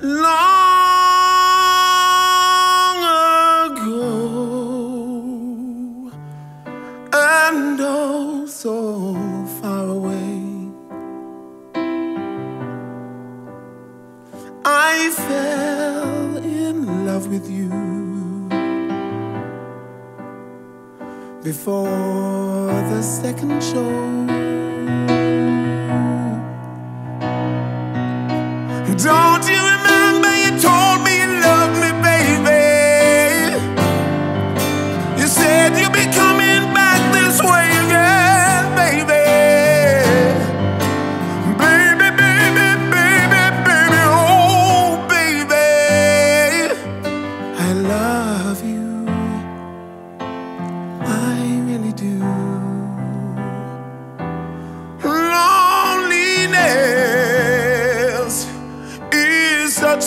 long ago and oh so far away I fell in love with you before the second show Don't you remember?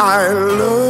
I love.